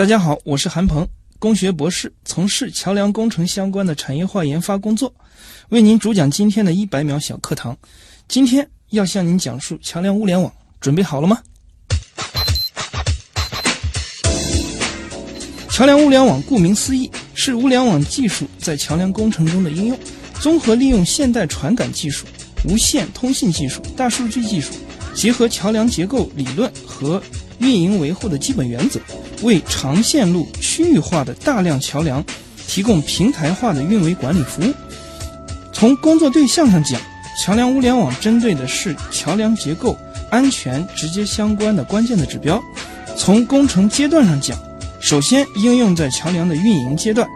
大家好，我是韩鹏，工学博士，从事桥梁工程相关的产业化研发工作，为您主讲今天的一百秒小课堂。今天要向您讲述桥梁物联网，准备好了吗？桥梁物联网顾名思义，是物联网技术在桥梁工程中的应用，综合利用现代传感技术、无线通信技术、大数据技术，结合桥梁结构理论和运营维护的基本原则，为长线路区域化的大量桥梁提供平台化的运维管理服务。从工作对象上讲，桥梁物联网针对的是桥梁结构安全直接相关的关键的指标；从工程阶段上讲，首先应用在桥梁的运营阶段，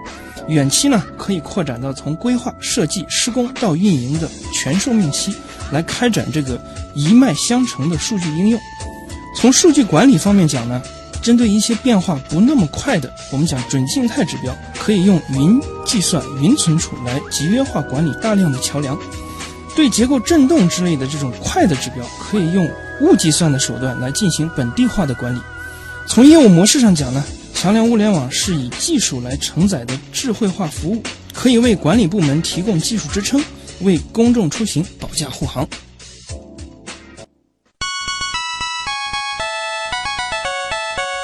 远期呢可以扩展到从规划、设计、施工到运营的全寿命期，来开展这个一脉相承的数据应用。从数据管理方面讲呢，针对一些变化不那么快的，我们讲准静态指标，可以用云计算、云存储来集约化管理大量的桥梁；对结构振动之类的这种快的指标，可以用物计算的手段来进行本地化的管理。从业务模式上讲呢，桥梁物联网是以技术来承载的智慧化服务，可以为管理部门提供技术支撑，为公众出行保驾护航。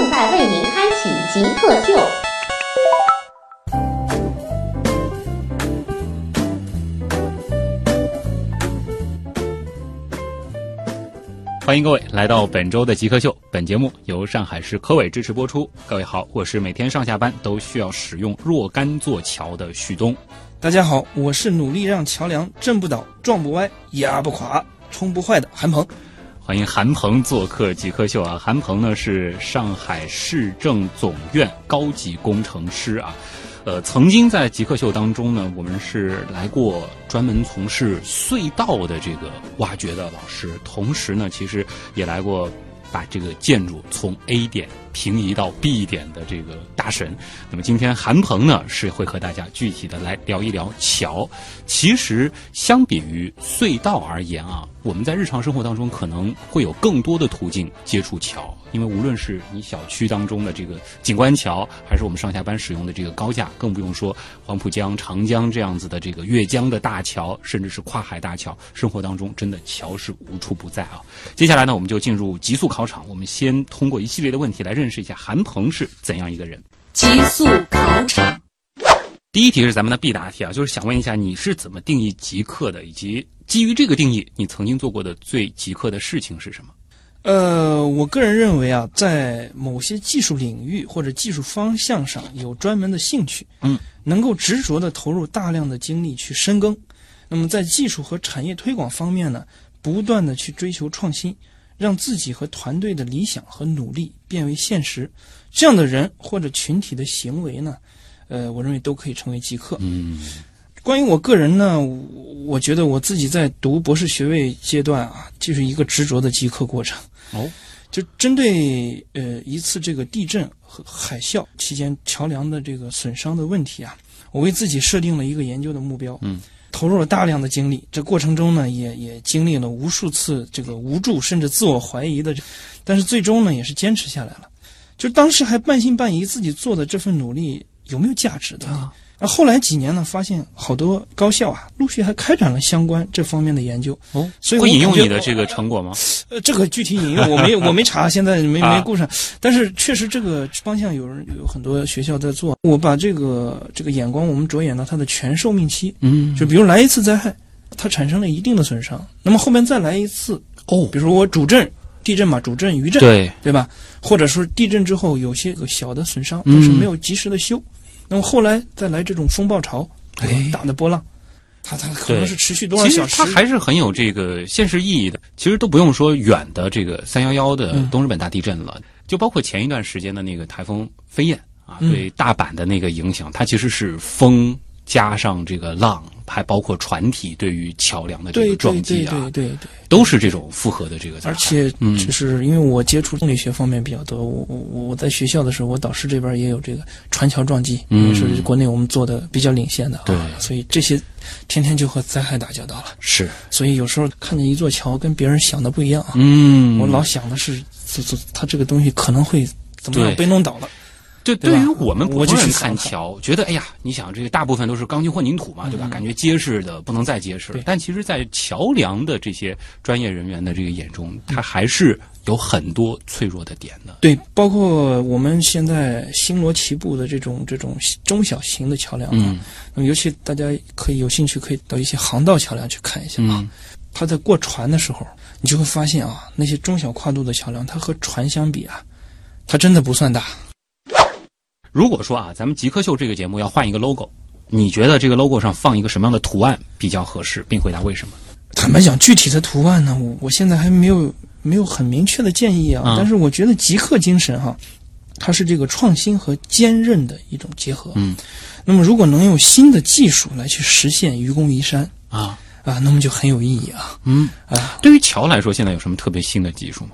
正在为您开启极客秀。欢迎各位来到本周的极客秀。本节目由上海市科委支持播出。各位好，我是每天上下班都需要使用若干座桥的旭东。大家好，我是努力让桥梁震不倒、撞不歪、压不垮、冲不坏的韩鹏。欢迎韩鹏做客极客秀啊！韩鹏呢是上海市政总院高级工程师啊。呃，曾经在极客秀当中呢，我们是来过专门从事隧道的这个挖掘的老师，同时呢，其实也来过把这个建筑从 A 点平移到 B 点的这个大神。那么今天韩鹏呢是会和大家具体的来聊一聊桥。其实相比于隧道而言啊，我们在日常生活当中可能会有更多的途径接触桥。因为无论是你小区当中的这个景观桥，还是我们上下班使用的这个高架，更不用说黄浦江、长江这样子的这个越江的大桥，甚至是跨海大桥，生活当中真的桥是无处不在啊。接下来呢，我们就进入极速考场，我们先通过一系列的问题来认识一下韩鹏是怎样一个人。极速考场，第一题是咱们的必答题啊，就是想问一下你是怎么定义极客的，以及基于这个定义，你曾经做过的最极客的事情是什么？呃，我个人认为啊，在某些技术领域或者技术方向上有专门的兴趣，嗯，能够执着的投入大量的精力去深耕。那么在技术和产业推广方面呢，不断的去追求创新，让自己和团队的理想和努力变为现实。这样的人或者群体的行为呢，呃，我认为都可以成为极客。嗯。关于我个人呢，我觉得我自己在读博士学位阶段啊，就是一个执着的极客过程。哦，就针对呃一次这个地震和海啸期间桥梁的这个损伤的问题啊，我为自己设定了一个研究的目标，嗯，投入了大量的精力。这过程中呢，也也经历了无数次这个无助甚至自我怀疑的，但是最终呢，也是坚持下来了。就当时还半信半疑，自己做的这份努力有没有价值的。那后来几年呢，发现好多高校啊，陆续还开展了相关这方面的研究。哦，所以会引用你的这个成果吗？呃，这个具体引用我没我没查，现在没 没顾上。但是确实这个方向有人有很多学校在做。我把这个这个眼光，我们着眼到它的全寿命期。嗯，就比如来一次灾害，它产生了一定的损伤，那么后面再来一次。哦，比如说我主震，地震嘛，主震余震，对对吧？或者说地震之后有些个小的损伤，但是没有及时的修。那么后来再来这种风暴潮，哎，大的波浪，它它可能是持续多少其实小时？它还是很有这个现实意义的。其实都不用说远的这个三幺幺的嗯东日本大地震了，就包括前一段时间的那个台风飞燕啊，嗯对大阪的那个影响，它其实是风加上这个浪，还包括船体对于桥梁的这个撞对对击啊，对对对。都是这种复合的这个。而且嗯就是因为我接触动力学方面比较多，我我我在学校的时候，我导师这边也有这个船桥撞击，嗯也是国内我们做的比较领先的啊。对所以这些天天就和灾害打交道了。是，所以有时候看见一座桥跟别人想的不一样啊，嗯，我老想的是，这这它这个东西可能会怎么样被弄倒了。对，对于我们普通人去看桥，觉得哎呀，你想这个大部分都是钢筋混凝土嘛，对吧？感觉结实的不能再结实了。但其实，在桥梁的这些专业人员的这个眼中，它还是有很多脆弱的点的。对，包括我们现在星罗棋布的这种这种中小型的桥梁啊，嗯那么尤其大家可以有兴趣可以到一些航道桥梁去看一下啊。嗯它在过船的时候，你就会发现啊，那些中小跨度的桥梁，它和船相比啊，它真的不算大。如果说啊，咱们极客秀这个节目要换一个 logo，你觉得这个 logo 上放一个什么样的图案比较合适，并回答为什么？坦白讲，具体的图案呢，我我现在还没有没有很明确的建议啊。嗯但是我觉得极客精神哈、它是这个创新和坚韧的一种结合。嗯，那么如果能用新的技术来去实现愚公移山啊，啊，那么就很有意义啊嗯，啊！对于桥来说，现在有什么特别新的技术吗？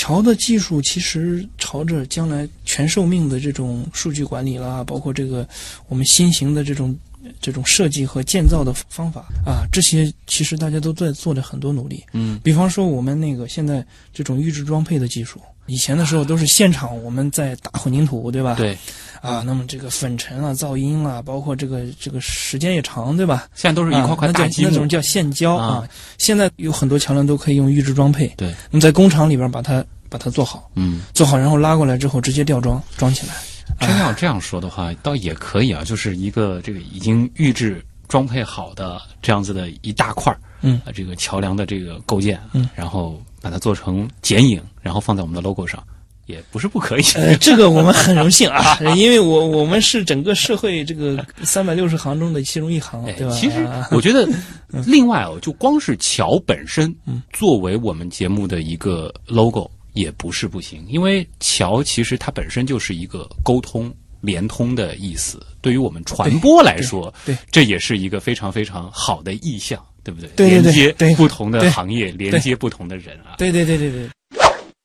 桥的技术其实朝着将来全寿命的这种数据管理啦，包括这个我们新型的这种这种设计和建造的方法啊，这些其实大家都在做着很多努力。嗯，比方说我们那个现在这种预制装配的技术，以前的时候都是现场我们在打混凝土，对吧？对，啊，那么这个粉尘啊、噪音啊，包括这个这个时间也长，对吧？现在都是一块块啊、大积木。那种叫现浇啊。啊。现在有很多桥梁都可以用预制装配，对，那么在工厂里边把它把它做好，嗯。做好然后拉过来之后直接吊装装起来。真要这样说的话，倒也可以啊，就是一个这个已经预制装配好的这样子的一大块儿，嗯。呃，这个桥梁的这个构件，嗯，然后把它做成剪影，然后放在我们的 logo 上，也不是不可以。呃，这个我们很荣幸啊，因为我我们是整个社会这个三百六十行中的其中一行哎，对吧？其实啊我觉得，另外哦，就光是桥本身嗯，作为我们节目的一个 logo 也不是不行，因为桥其实它本身就是一个沟通。连通的意思，对于我们传播来说，对对这也是一个非常非常好的意向，对不对？对对对连接不同的行业，连接不同的人啊。对对对对对，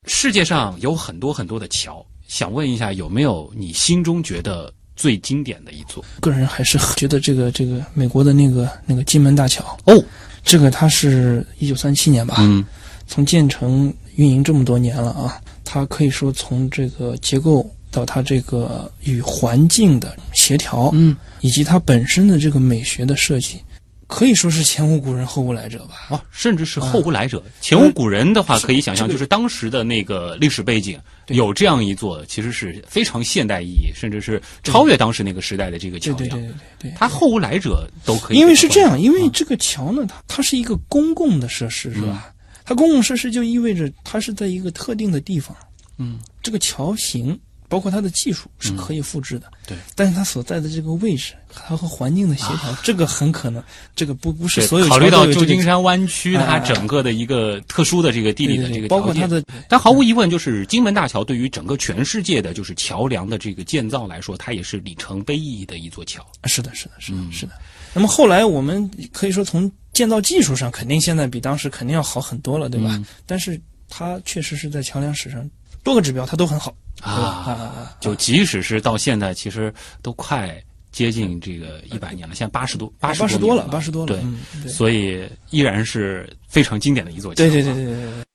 世界上有很多很多的桥，想问一下，有没有你心中觉得最经典的一座？个人还是觉得这个这个美国的那个那个金门大桥，哦，这个它是一九三七年吧，嗯。从建成运营这么多年了啊，它可以说从这个结构到它这个与环境的协调，嗯，以及它本身的这个美学的设计，可以说是前无古人后无来者吧。哦，甚至是后无来者。前无古人的话，可以想象，就是当时的那个历史背景，有这样一座，其实是非常现代意义，甚至是超越当时那个时代的这个桥梁。对对对对对对。它后无来者都可以。因为是这样，因为这个桥呢，它它是一个公共的设施，是吧？它公共设施就意味着它是在一个特定的地方，嗯，这个桥型包括它的技术是可以复制的，对。但是它所在的这个位置，它和环境的协调，这个很可能，这个不不是所有考虑到旧金山湾区它啊整个的一个特殊的这个地理的这个包括它的但毫无疑问，就是金门大桥对于整个全世界的就是桥梁的这个建造来说，它也是里程碑意义的一座桥。是的，是的，是的，嗯是的。那么后来我们可以说从建造技术上，肯定现在比当时肯定要好很多了，对吧？嗯但是它确实是在桥梁史上多个指标它都很好，啊！就即使是到现在，其实都快接近这个一百年了，现在八十多八十多了，八十多了，对，所以依然是非常经典的一座桥。对对对对对。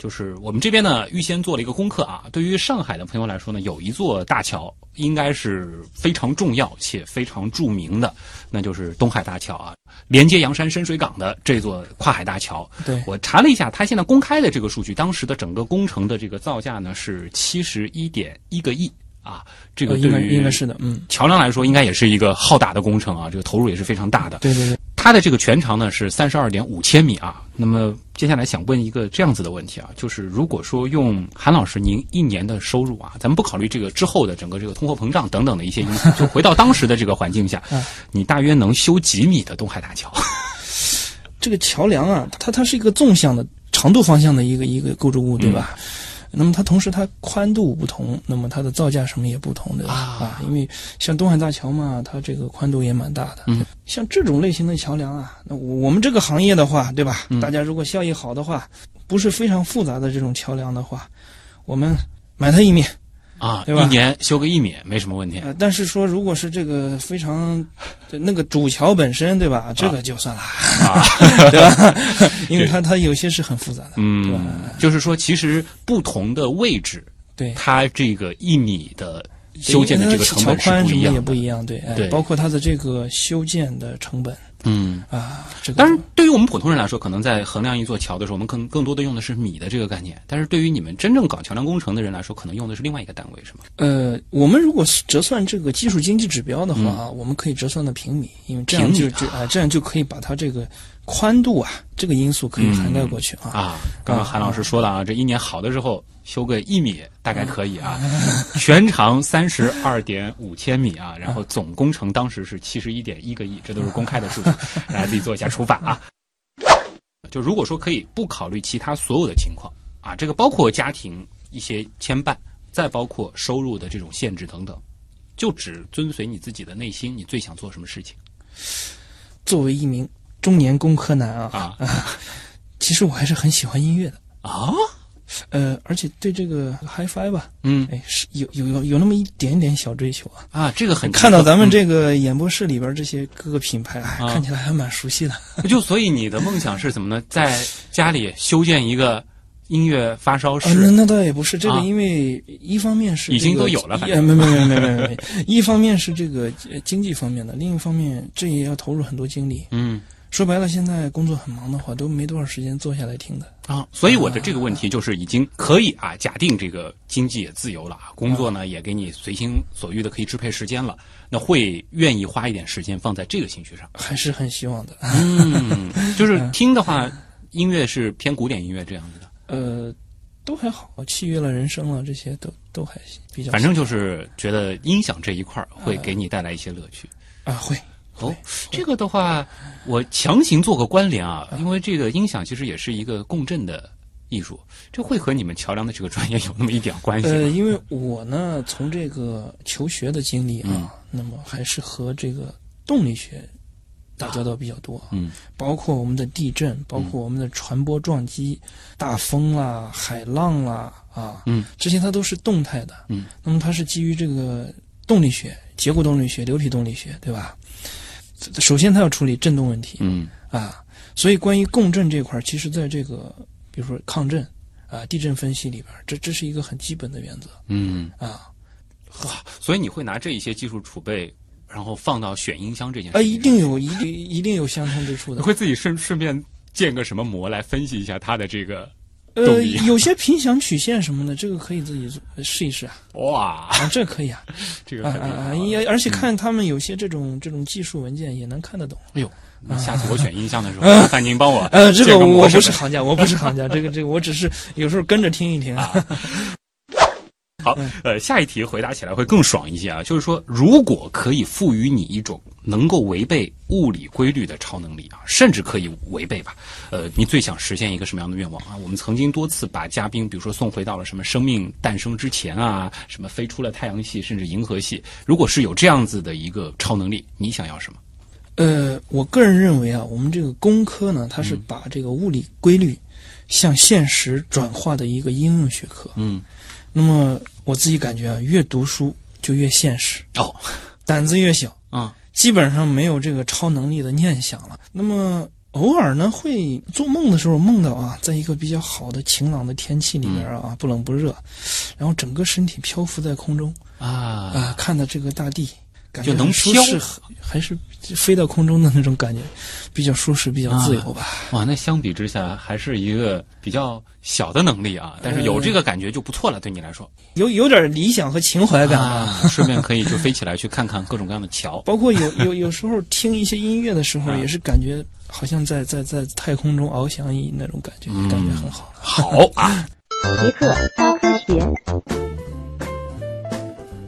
就是我们这边呢，预先做了一个功课啊。对于上海的朋友来说呢，有一座大桥应该是非常重要且非常著名的，那就是东海大桥啊，连接洋山深水港的这座跨海大桥。对我查了一下，它现在公开的这个数据，当时的整个工程的这个造价呢是七十一点一个亿啊。这个呃应该对于应该是的，嗯，桥梁来说，应该也是一个浩大的工程啊，这个投入也是非常大的。对对对，它的这个全长呢是三十二点五千米啊。那么接下来想问一个这样子的问题啊，就是如果说用韩老师您一年的收入啊，咱们不考虑这个之后的整个这个通货膨胀等等的一些因素，就回到当时的这个环境下，你大约能修几米的东海大桥？这个桥梁啊，它它是一个纵向的长度方向的一个一个构筑物，对吧？那么它同时它宽度不同，那么它的造价什么也不同的啊。因为像东海大桥嘛，它这个宽度也蛮大的。嗯，像这种类型的桥梁啊，那我们这个行业的话，对吧？大家如果效益好的话，不是非常复杂的这种桥梁的话，我们买它一米。啊，对吧一年修个一米没什么问题。呃，但是说如果是这个非常那个主桥本身，对吧？这个就算了，啊 对吧？因为它它有些是很复杂的，对吧嗯，就是说，其实不同的位置，对。它这个一米的修建的这个成本是桥宽什么也不一样的。不一样，对，哎对包括它的这个修建的成本嗯，啊，这个当然，对于我们普通人来说，可能在衡量一座桥的时候，我们可能更多的用的是米的这个概念。但是对于你们真正搞桥梁工程的人来说，可能用的是另外一个单位，是吗？呃，我们如果是折算这个技术经济指标的话，我们可以折算到平米，因为这样就就啊、这样就可以把它这个宽度啊这个因素可以涵盖过去啊。啊，刚刚韩老师说了啊，这一年好的时候修个一米大概可以啊，全长三十二点五千米啊，然后总工程当时是七十一点一个亿，这都是公开的数据，大家自己做一下除法啊。就如果说可以不考虑其他所有的情况啊，这个包括家庭一些牵绊，再包括收入的这种限制等等，就只遵随你自己的内心，你最想做什么事情作为一名中年工科男啊，啊？其实我还是很喜欢音乐的，啊，呃，而且对这个 HiFi 吧，嗯。哎，是有有有有那么一点点小追求啊。啊，这个很看到咱们嗯。这个演播室里边这些各个品牌，看起来还蛮熟悉的。就所以你的梦想是怎么呢？在家里修建一个音乐发烧室，那倒也不是这个啊，因为一方面是已经都有了反一呃没没没没没没，一方面是这个呃经济方面的，另一方面这也要投入很多精力。嗯说白了，现在工作很忙的话，都没多少时间坐下来听的。啊，所以我的这个问题就是已经可以啊，假定这个经济也自由了啊，工作呢也给你随心所欲的可以支配时间了，那会愿意花一点时间放在这个兴趣上。还是很希望的。嗯，就是听的话，音乐是偏古典音乐这样子的，呃，都还好，契约了人生了，这些都都还行比较。反正就是觉得音响这一块儿会给你带来一些乐趣。啊，会哦，这个的话，我强行做个关联啊，因为这个音响其实也是一个共振的艺术，这会和你们桥梁的这个专业有那么一点关系吗？呃，因为我呢，从这个求学的经历啊，嗯那么还是和这个动力学打交道比较多。嗯，包括我们的地震，包括我们的传播撞击、大风啦、海浪啦啊，嗯，这些它都是动态的。嗯，那么它是基于这个动力学、结构动力学、流体动力学，对吧？首先，它要处理振动问题。嗯。啊，所以关于共振这块儿，其实在这个比如说抗震啊、地震分析里边，这这是一个很基本的原则。嗯，啊。所以你会拿这一些技术储备，然后放到选音箱这件事啊，一定有一定一定有相通之处的。你 会自己顺顺便建个什么模来分析一下它的这个动呃，有些频响曲线什么的，这个可以自己做试一试啊，哇，啊，这可以啊，这个啊啊也而且看他们有些这种这种技术文件也能看得懂。哎呦，下次我选音箱的时候，麻烦您帮我呃，这个我不是行家，我不是行家，这个这个我只是有时候跟着听一听啊。好，呃，下一题回答起来会更爽一些啊。就是说，如果可以赋予你一种能够违背物理规律的超能力啊，甚至可以违背吧，呃，你最想实现一个什么样的愿望啊？我们曾经多次把嘉宾，比如说送回到了什么生命诞生之前啊，什么飞出了太阳系，甚至银河系。如果是有这样子的一个超能力，你想要什么？呃，我个人认为啊，我们这个工科呢，它是把这个物理规律向现实转化的一个应用学科。嗯，那么我自己感觉啊，越读书就越现实，哦，胆子越小，啊，基本上没有这个超能力的念想了。那么偶尔呢，会做梦的时候梦到啊，在一个比较好的晴朗的天气里边啊，不冷不热，然后整个身体漂浮在空中啊。啊，看到这个大地，感觉就能舒飘适还是飞到空中的那种感觉，比较舒适，比较自由吧。哇，那相比之下还是一个比较小的能力啊，但是有这个感觉就不错了，对你来说有有点理想和情怀感吧。啊，顺便可以就飞起来去看看各种各样的桥。包括有有有时候听一些音乐的时候，啊也是感觉好像在在在太空中翱翔一那种感觉，嗯感觉很好。好啊，极客高科学。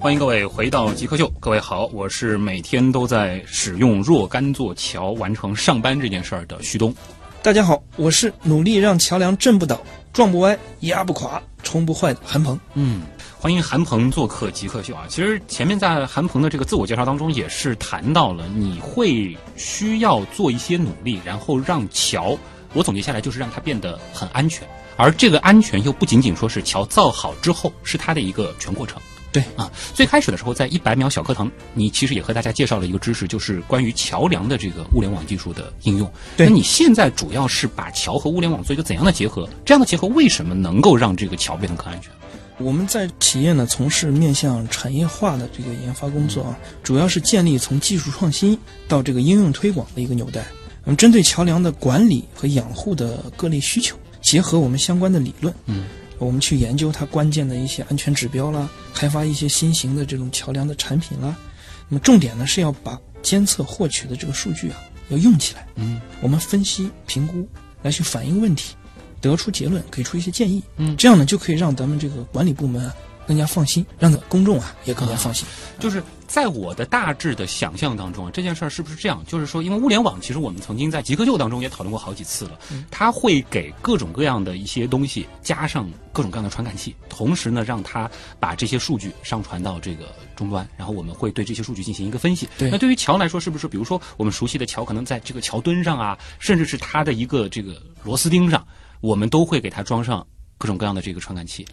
欢迎各位回到极客秀。各位好，我是每天都在使用若干座桥完成上班这件事儿的旭东。大家好，我是努力让桥梁震不倒、撞不歪、压不垮、冲不坏的韩鹏。嗯，欢迎韩鹏做客极客秀啊！其实前面在韩鹏的这个自我介绍当中也是谈到了，你会需要做一些努力，然后让桥，我总结下来就是让它变得很安全。而这个安全又不仅仅说是桥造好之后，是它的一个全过程。对啊，最开始的时候，在一百秒小课堂，你其实也和大家介绍了一个知识，就是关于桥梁的这个物联网技术的应用。对那你现在主要是把桥和物联网做一个怎样的结合？这样的结合为什么能够让这个桥变得更安全？我们在企业呢从事面向产业化的这个研发工作啊，主要是建立从技术创新到这个应用推广的一个纽带。那么针对桥梁的管理和养护的各类需求，结合我们相关的理论，嗯，我们去研究它关键的一些安全指标啦，开发一些新型的这种桥梁的产品啦。那么重点呢是要把监测获取的这个数据啊要用起来，嗯，我们分析评估来去反映问题，得出结论，给出一些建议，嗯这样呢就可以让咱们这个管理部门啊更加放心，让公众啊也更加放心。就是在我的大致的想象当中啊，这件事儿是不是这样？就是说，因为物联网，其实我们曾经在极客秀当中也讨论过好几次了，它会给各种各样的一些东西加上各种各样的传感器，同时呢，让它把这些数据上传到这个终端，然后我们会对这些数据进行一个分析。对那对于桥来说，是不是比如说我们熟悉的桥，可能在这个桥墩上啊，甚至是它的一个这个螺丝钉上，我们都会给它装上各种各样的这个传感器。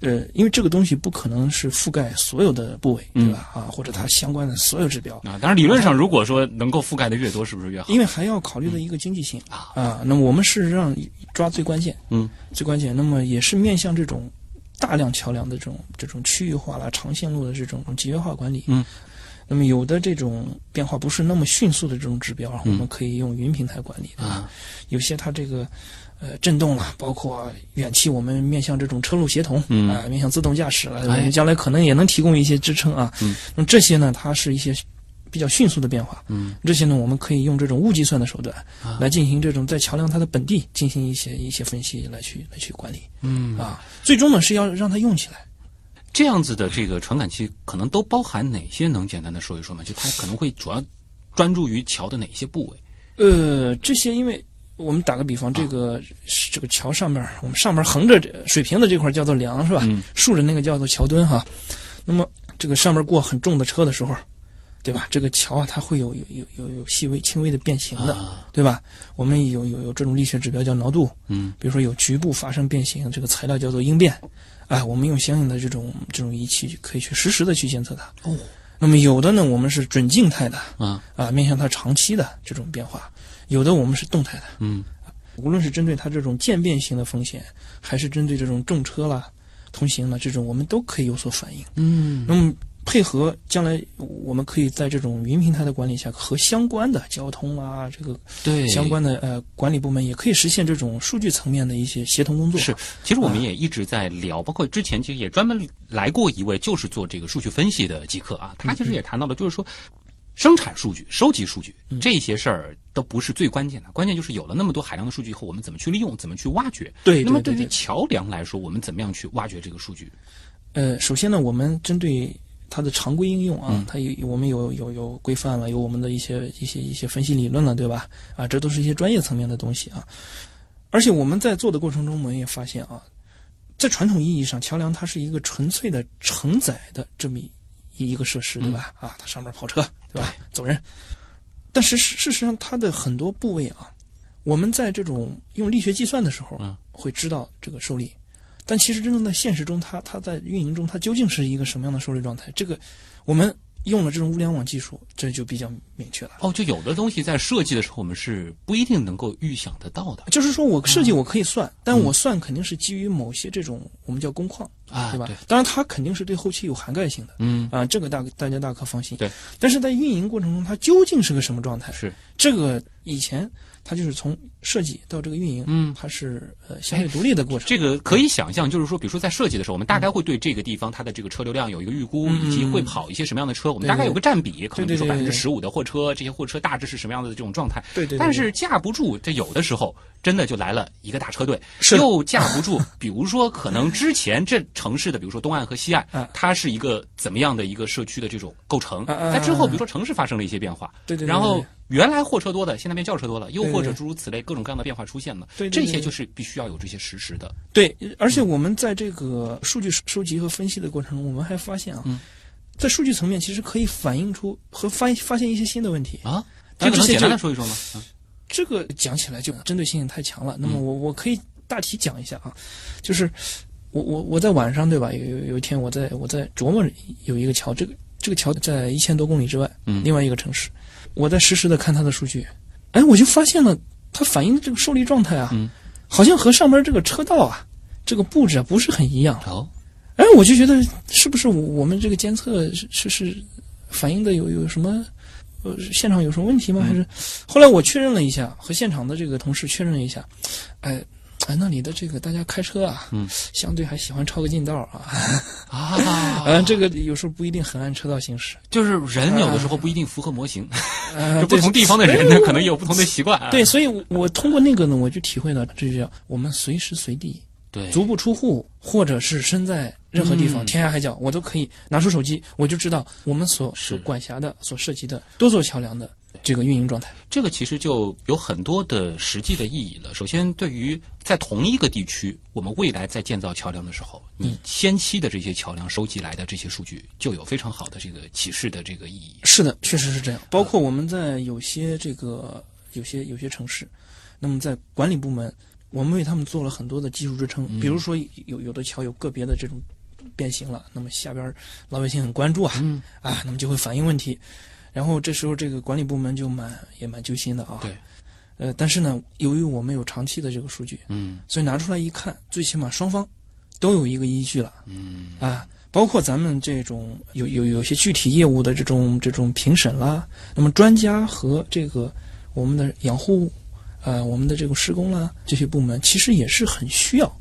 呃，因为这个东西不可能是覆盖所有的部位，嗯对吧？啊，或者它相关的所有指标，啊，当然理论上，如果说能够覆盖的越多，是不是越好？因为还要考虑的一个经济性啊啊。那么我们是让抓最关键，嗯，最关键。那么也是面向这种大量桥梁的这种这种区域化啦、长线路的这种集约化管理，嗯。那么有的这种变化不是那么迅速的这种指标，我们可以用云平台管理啊，有些它这个呃震动了，包括远期我们面向这种车路协同，嗯啊、面向自动驾驶了，将来可能也能提供一些支撑啊。嗯，那么这些呢，它是一些比较迅速的变化。嗯，这些呢，我们可以用这种物计算的手段啊来进行这种在桥梁它的本地进行一些一些分析，来去来去管理嗯啊。最终呢是要让它用起来。这样子的这个传感器可能都包含哪些？能简单的说一说吗？就它可能会主要专注于桥的哪些部位？呃，这些因为我们打个比方，这个、这个桥上面，我们上面横着水平的这块叫做梁是吧？嗯竖着那个叫做桥墩哈。那么这个上面过很重的车的时候，对吧？这个桥啊，它会有有有有有细微轻微的变形的，啊对吧？我们有有有这种力学指标叫挠度，嗯比如说有局部发生变形，这个材料叫做应变，哎，我们用相应的这种这种仪器可以去实时的去监测它。哦，那么有的呢，我们是准静态的啊啊，面向它长期的这种变化；有的我们是动态的。嗯无论是针对它这种渐变型的风险，还是针对这种重车啦、通行了这种，我们都可以有所反应。嗯那么配合将来，我们可以在这种云平台的管理下，和相关的交通啊，这个对相关的呃管理部门也可以实现这种数据层面的一些协同工作。是，其实我们也一直在聊，包括之前其实也专门来过一位，就是做这个数据分析的极客啊，他其实也谈到了，就是说。生产数据、收集数据这些事儿都不是最关键的，关键就是有了那么多海量的数据以后，我们怎么去利用，怎么去挖掘。对那么对于对对对桥梁来说，我们怎么样去挖掘这个数据？呃，首先呢，我们针对它的常规应用啊，嗯它有我们有有有规范了，有我们的一些一些一些分析理论了，对吧？啊，这都是一些专业层面的东西啊。而且我们在做的过程中，我们也发现啊，在传统意义上，桥梁它是一个纯粹的承载的这么一一个设施，对吧？啊，它上面跑车，对吧？走人。但是事事实上，它的很多部位啊，我们在这种用力学计算的时候，嗯会知道这个受力。但其实真正在现实中，它它在运营中，它究竟是一个什么样的受力状态？这个我们用了这种物联网技术，这就比较明确了。哦，就有的东西在设计的时候，我们是不一定能够预想得到的。就是说我设计我可以算，但我算肯定是基于某些这种我们叫工况，啊，对吧？对，当然，它肯定是对后期有涵盖性的嗯，啊，这个大大家大可放心。对，但是在运营过程中，它究竟是个什么状态？是，这个以前它就是从设计到这个运营，嗯。它是呃相对独立的过程。这个可以想象，就是说，比如说在设计的时候，我们大概会对这个地方它的这个车流量有一个预估，嗯以及会跑一些什么样的车，我们大概有个占比，可能比如说百分之十五的货车，这些货车大致是什么样的这种状态。对对对但是架不住，这有的时候真的就来了一个大车队，是又架不住。比如说，可能之前这城市的，比如说东岸和西岸啊，它是一个怎么样的一个社区的这种构成？在之后，比如说城市发生了一些变化，对对对然后原来货车多的，现在变轿车多了，又或者诸如此类各种各样的变化出现了。对对对对这些就是必须要有这些实时的。对，而且我们在这个数据收集和分析的过程中，我们还发现啊，嗯在数据层面其实可以反映出和发发现一些新的问题。啊，这个能简单的说一说吗？嗯这个讲起来就针对性太强了。那么我我可以大体讲一下啊，就是我我我在晚上对吧？有有有一天我在我在琢磨有一个桥，这个这个桥在一千多公里之外，嗯另外一个城市，我在实时的看它的数据，哎，我就发现了它反映的这个受力状态啊，嗯好像和上边这个车道啊这个布置啊不是很一样。哦，哎，我就觉得是不是我我们这个监测是是是反映的有有什么呃现场有什么问题吗？还是后来我确认了一下，和现场的这个同事确认了一下，哎哎，那里的这个大家开车啊，嗯，相对还喜欢超个近道啊，啊，嗯，这个有时候不一定很按车道行驶，就是人有的时候不一定符合模型，呃，就 不同地方的人呢，可能也有不同的习惯啊。对，所以我我通过那个呢，我就体会到，这就叫我们随时随地对，足不出户，或者是身在任何地方，嗯。天涯海角，我都可以拿出手机，我就知道我们所管辖的、所涉及的多座桥梁的这个运营状态。这个其实就有很多的实际的意义了。首先，对于在同一个地区，我们未来在建造桥梁的时候，你先期的这些桥梁收集来的这些数据，就有非常好的这个启示的这个意义。是的，确实是这样。包括我们在有些这个有些有些城市，那么在管理部门，我们为他们做了很多的技术支撑。比如说有有的桥有个别的这种变形了，那么下边老百姓很关注啊，嗯啊，那么就会反映问题。然后这时候这个管理部门就蛮也蛮揪心的啊。对，呃，但是呢，由于我们有长期的这个数据，嗯所以拿出来一看，最起码双方都有一个依据了。嗯啊，包括咱们这种有有有些具体业务的这种这种评审啦，那么专家和这个我们的养护，呃，我们的这个施工啦，这些部门其实也是很需要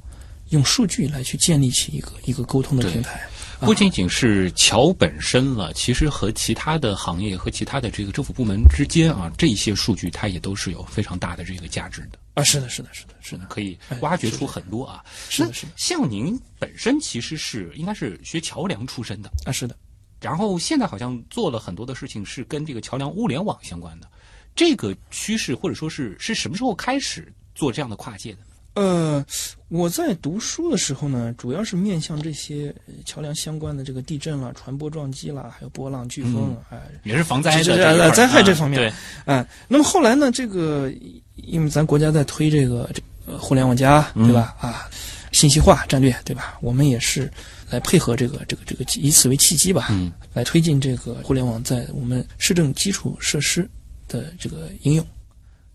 用数据来去建立起一个一个沟通的平台。啊不仅仅是桥本身了，其实和其他的行业和其他的这个政府部门之间啊，这些数据它也都是有非常大的这个价值的，啊，是的，是的，是的，是的，可以哎挖掘出很多啊。是的，是的，像您本身其实是应该是学桥梁出身的，啊，是的。然后现在好像做了很多的事情是跟这个桥梁物联网相关的，这个趋势或者说是是什么时候开始做这样的跨界的？呃，我在读书的时候呢，主要是面向这些呃桥梁相关的这个地震啦、传播撞击啦，还有波浪、飓风，哎、也是防灾的灾害啊这方面对，哎，那么后来呢，这个因为咱国家在推这个这个互联网加，嗯对吧？啊，信息化战略，对吧？我们也是来配合这个这个这个以此为契机吧，嗯来推进这个互联网在我们市政基础设施的这个应用，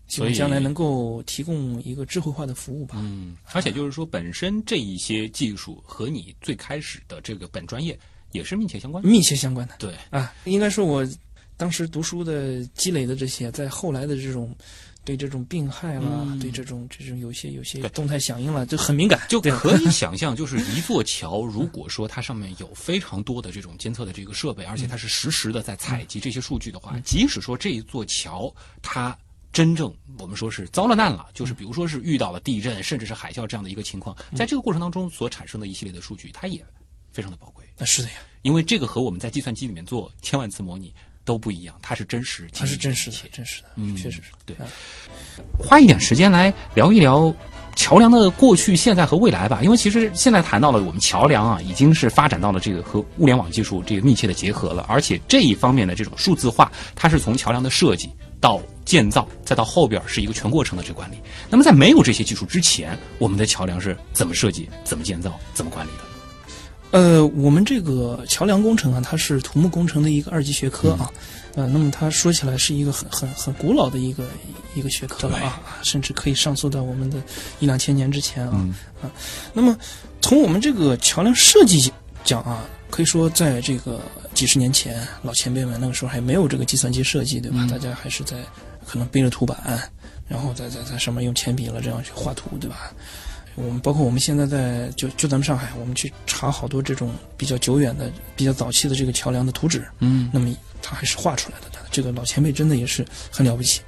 希所以望将来能够提供一个智慧化的服务吧。嗯，而且就是说，本身这一些技术和你最开始的这个本专业也是密切相关的。密切相关的。对，啊，应该说我当时读书的积累的这些，在后来的这种对这种病害啦，嗯。对这种这种有些有些动态响应了，就很敏感，就可以 想象，就是一座桥，如果说它上面有非常多的这种监测的这个设备，而且它是实时的在采集这些数据的话，即使说这一座桥它真正我们说是遭了难了，就是比如说是遇到了地震，甚至是海啸这样的一个情况，在这个过程当中所产生的一系列的数据，它也非常的宝贵，那是的呀，因为这个和我们在计算机里面做千万次模拟都不一样，它是真实，它是真实的，真实的，嗯确实是。对。啊花一点时间来聊一聊桥梁的过去、现在和未来吧。因为其实现在谈到了我们桥梁啊，已经是发展到了这个和物联网技术这个密切的结合了，而且这一方面的这种数字化，它是从桥梁的设计到建造，再到后边是一个全过程的这个管理。那么在没有这些技术之前，我们的桥梁是怎么设计、怎么建造、怎么管理的？呃，我们这个桥梁工程啊，它是土木工程的一个二级学科啊，呃，那么它说起来是一个很很很古老的一个一个学科了啊，甚至可以上溯到我们的一两千年之前啊、嗯啊。那么从我们这个桥梁设计讲啊，可以说在这个几十年前，老前辈们那个时候还没有这个计算机设计，对吧？嗯大家还是在可能背着图板，然后在在在上面用铅笔了这样去画图，对吧？我们包括我们现在在就就咱们上海，我们去查好多这种比较久远的、比较早期的这个桥梁的图纸，嗯，那么它还是画出来的。这个老前辈真的也是很了不起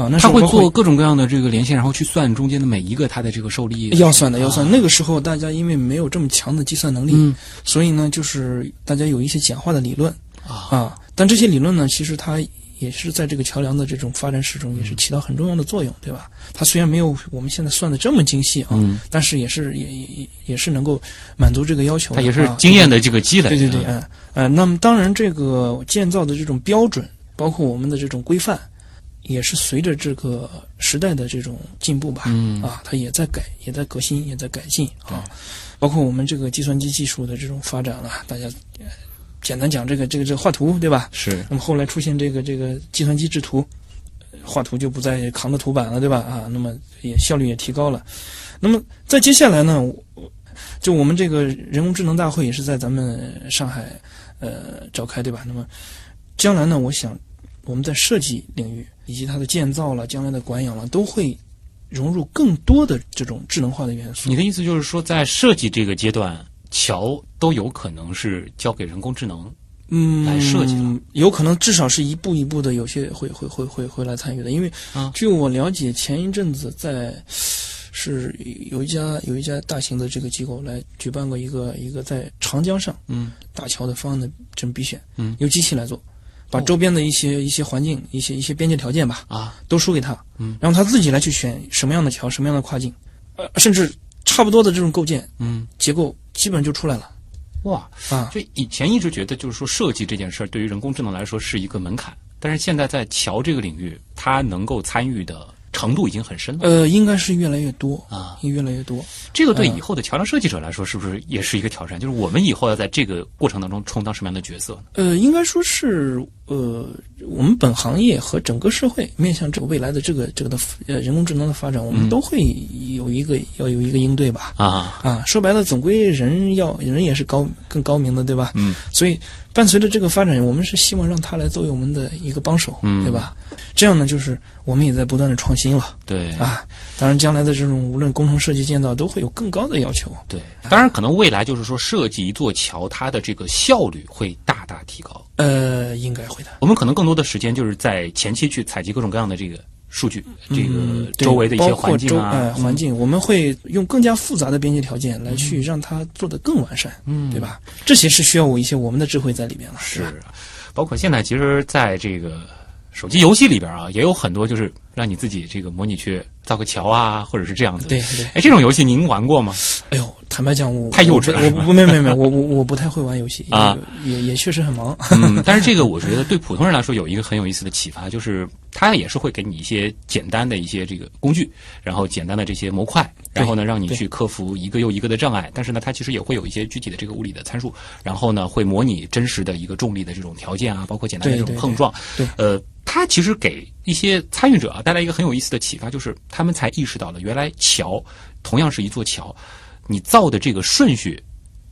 啊！那时他会做各种各样的这个连线，然后去算中间的每一个它的这个受力。要算的，要算。啊那个时候大家因为没有这么强的计算能力，嗯所以呢，就是大家有一些简化的理论啊啊。但这些理论呢，其实它也是在这个桥梁的这种发展史中也是起到很重要的作用，对吧？它虽然没有我们现在算的这么精细啊，嗯，但是也是也也是能够满足这个要求。它也是啊经验的这个积累。对对对，啊嗯呃，那么当然，这个建造的这种标准，包括我们的这种规范，也是随着这个时代的这种进步吧，嗯啊，它也在改，也在革新，也在改进啊。包括我们这个计算机技术的这种发展了，大家呃简单讲这个这个这个画图，对吧？是那么后来出现这个这个计算机制图，呃画图就不再扛着图板了，对吧？啊，那么也效率也提高了。那么在接下来呢，我就我们这个人工智能大会也是在咱们上海呃召开，对吧？那么将来呢，我想我们在设计领域以及它的建造了、将来的管养了，都会融入更多的这种智能化的元素。你的意思就是说，在设计这个阶段，桥都有可能是交给人工智能。嗯，来设计了有可能至少是一步一步的，有些会会会会会来参与的。因为啊据我了解，前一阵子在是有一家有一家大型的这个机构来举办过一个一个在长江上嗯大桥的方案的这种比选，嗯由机器来做，把哦周边的一些一些环境、一些一些边界条件吧，啊，都输给他，嗯，然后他自己来去选什么样的桥、什么样的跨境，呃，甚至差不多的这种构建嗯，结构基本就出来了哇，啊。就以前一直觉得，就是说设计这件事儿对于人工智能来说是一个门槛，但是现在在桥这个领域，它能够参与的程度已经很深了呃，应该是越来越多，啊。越来越多。这个对嗯以后的桥梁设计者来说，是不是也是一个挑战？就是我们以后要在这个过程当中充当什么样的角色呢？呃，应该说是呃，我们本行业和整个社会面向这个未来的这个这个的呃人工智能的发展，我们嗯都会有一个要有一个应对吧。啊，啊，说白了，总归人要人也是高更高明的，对吧？嗯，所以伴随着这个发展，我们是希望让它来作为我们的一个帮手，嗯对吧？这样呢，就是我们也在不断的创新了对啊。当然，将来的这种无论工程设计建造都会有更高的要求。对，当然可能未来就是说设计一座桥，它的这个效率会大大提高。呃，应该会的。我们可能更多的时间就是在前期去采集各种各样的这个数据，这个周围的一些环境啊，周呃环境，我们会用更加复杂的边界条件来嗯去让它做得更完善，嗯，对吧？这些是需要我一些我们的智慧在里面了，是？包括现在其实在这个手机游戏里边啊，也有很多就是让你自己这个模拟去造个桥啊，或者是这样子。对对。哎，这种游戏您玩过吗？哎呦，坦白讲，我太幼稚了我不没没没，我我我不太会玩游戏 啊，也也确实很忙。嗯，但是这个我觉得对普通人来说有一个很有意思的启发，就是它也是会给你一些简单的一些这个工具，然后简单的这些模块，然后呢让你去克服一个又一个的障碍。但是呢，它其实也会有一些具体的这个物理的参数，然后呢会模拟真实的一个重力的这种条件啊，包括简单的这种对对碰撞。对呃，它其实给一些参与者啊带来一个很有意思的启发，就是他们才意识到了原来桥同样是一座桥，你造的这个顺序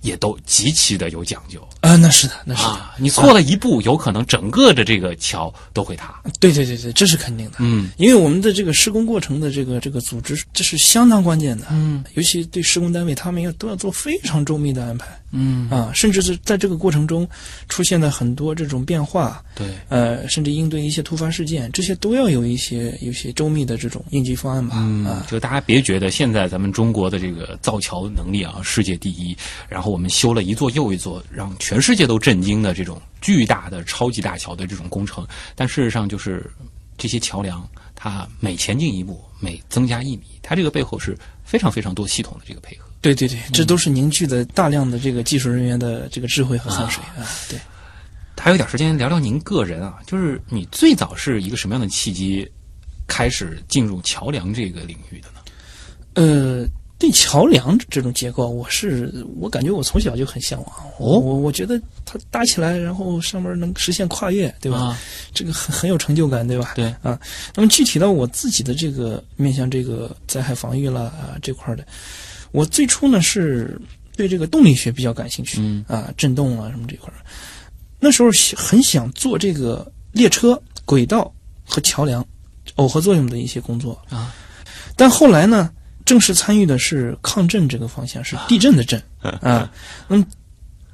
也都极其的有讲究。啊，那是的，那是的，啊，你错了一步，有可能整个的这个桥都会塌。对对对对，这是肯定的。嗯，因为我们的这个施工过程的这个这个组织，这是相当关键的。嗯，尤其对施工单位，他们要都要做非常周密的安排。嗯，啊，甚至是在这个过程中出现的很多这种变化，对，呃，甚至应对一些突发事件，这些都要有一些有些周密的这种应急方案吧。嗯啊，，就大家别觉得现在咱们中国的这个造桥能力啊世界第一，然后我们修了一座又一座，让全世界都震惊的这种巨大的超级大桥的这种工程，但事实上就是这些桥梁，它每前进一步，每增加一米，它这个背后是非常非常多系统的这个配合。对对对，这都是凝聚的大量的这个技术人员的这个智慧和汗水啊。对，还有点时间聊聊您个人啊，就是你最早是一个什么样的契机开始进入桥梁这个领域的呢？呃，对桥梁这种结构，我是我感觉我从小就很向往。哦我我觉得它搭起来，然后上面能实现跨越，对吧？啊，这个很很有成就感，对吧？对啊。那么具体到我自己的这个面向这个灾害防御了啊这块的，我最初呢是对这个动力学比较感兴趣，嗯啊，震动啊什么这块儿。那时候很想做这个列车、轨道和桥梁耦合作用的一些工作啊，但后来呢，正式参与的是抗震这个方向，是地震的震啊。那么